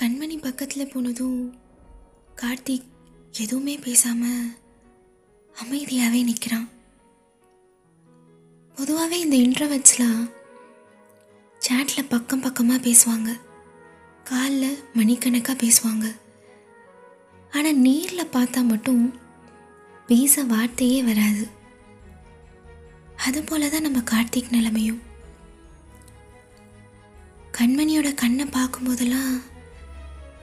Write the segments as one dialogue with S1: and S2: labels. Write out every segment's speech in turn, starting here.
S1: கண்மணி பக்கத்தில் போனதும் கார்த்திக் எதுவுமே பேசாமல் அமைதியாகவே நிற்கிறான் பொதுவாகவே இந்த இன்டர்வெட்ஸ்லாம் சேட்டில் பக்கம் பக்கமாக பேசுவாங்க. காலில் மணிக்கணக்காக பேசுவாங்க. ஆனால் நேரில் பார்த்தா மட்டும் பேச வார்த்தையே வராது. அதுபோல தான் நம்ம கார்த்திக் நிலைமையும். கண்மணியோட கண்ணை பார்க்கும்போதெல்லாம்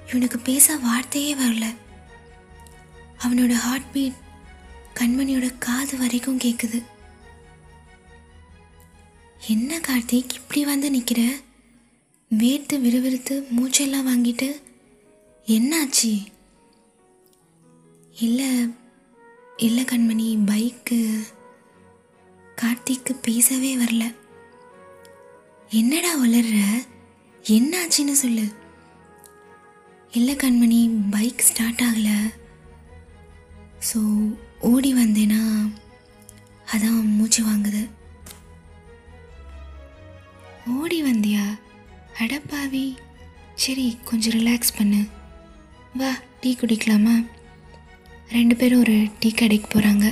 S1: இவனுக்கு பேச வார்த்தையே வரல. அவனோட ஹார்ட் பீட் கண்மணியோட காது வரைக்கும் கேட்குது என்ன கார்த்திக் இப்படி வந்து நிற்கிற வேர்த்து விறுவிறுத்து மூச்செல்லாம் வாங்கிட்டு என்னாச்சு? இல்லை இல்லை கண்மணி பைக்கு கார்த்திக்கு பேசவே வரல. என்னடா வளர்ற என்னாச்சுன்னு சொல்லு. இல்லை கண்மணி பைக் ஸ்டார்ட் ஆகலை. ஸோ ஓடி வந்தேன்னா அதான் மூச்சு வாங்குது. ஓடி வந்தியா? அடப்பாவி சரி கொஞ்சம் ரிலாக்ஸ் பண்ணு. வா டீ குடிக்கலாமா? ரெண்டு பேரும் ஒரு டீ கடைக்கு போகிறாங்க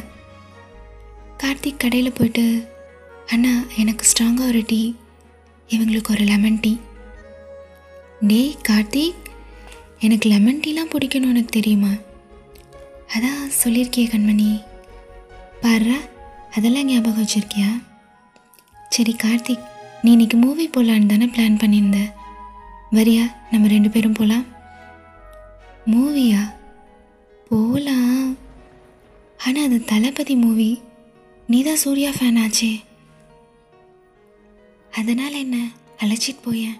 S1: கார்த்திக் கடையில் போயிட்டு அண்ணா எனக்கு ஸ்ட்ராங்காக ஒரு டீ. இவங்களுக்கு ஒரு லெமன் டீ. டேய் கார்த்திக்! எனக்கு லெமன் டீலாம் பிடிக்கணும் உனக்கு தெரியுமா? அதான் சொல்லியிருக்கிய கண்மணி. பாருடா அதெல்லாம் ஞாபகம் வச்சுருக்கியா? சரி கார்த்திக் நீ இன்னைக்கு மூவி போகலான்னு தானே பிளான் பண்ணியிருந்த. வரியா நம்ம ரெண்டு பேரும் போகலாம் மூவியா போகலாம் ஆனால் அது தளபதி மூவி நீ தான் சூர்யா ஃபேன் ஆச்சே. அதனால் என்ன அழைச்சிட்டு போயேன்.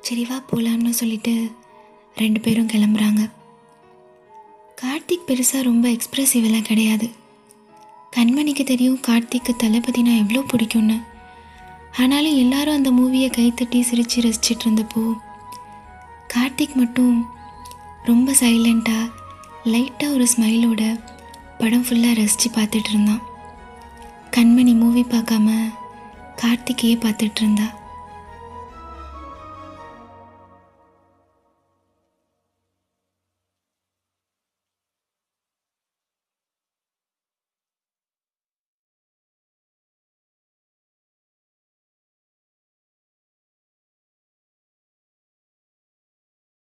S1: சரி வா போகலாம்னு சொல்லிட்டு ரெண்டு பேரும் கிளம்புறாங்க. கார்த்திக் பெருசாக ரொம்ப எக்ஸ்ப்ரெசிவெல்லாம் கிடையாது. கண்மணிக்கு தெரியும் கார்த்திக்கு தளபதினா எவ்வளோ பிடிக்கும்னு. ஆனாலும் எல்லாரும் அந்த மூவியை கைத்தட்டி சிரித்து ரசிச்சிட்டு இருந்தப்போ கார்த்திக் மட்டும் ரொம்ப சைலண்ட்டாக லைட்டாக ஒரு ஸ்மைலோட படம் ஃபுல்லாக ரசித்து பார்த்துட்டு இருந்தான். கண்மணி மூவி பார்க்காம கார்த்திகையே பார்த்துட்டு இருந்தா.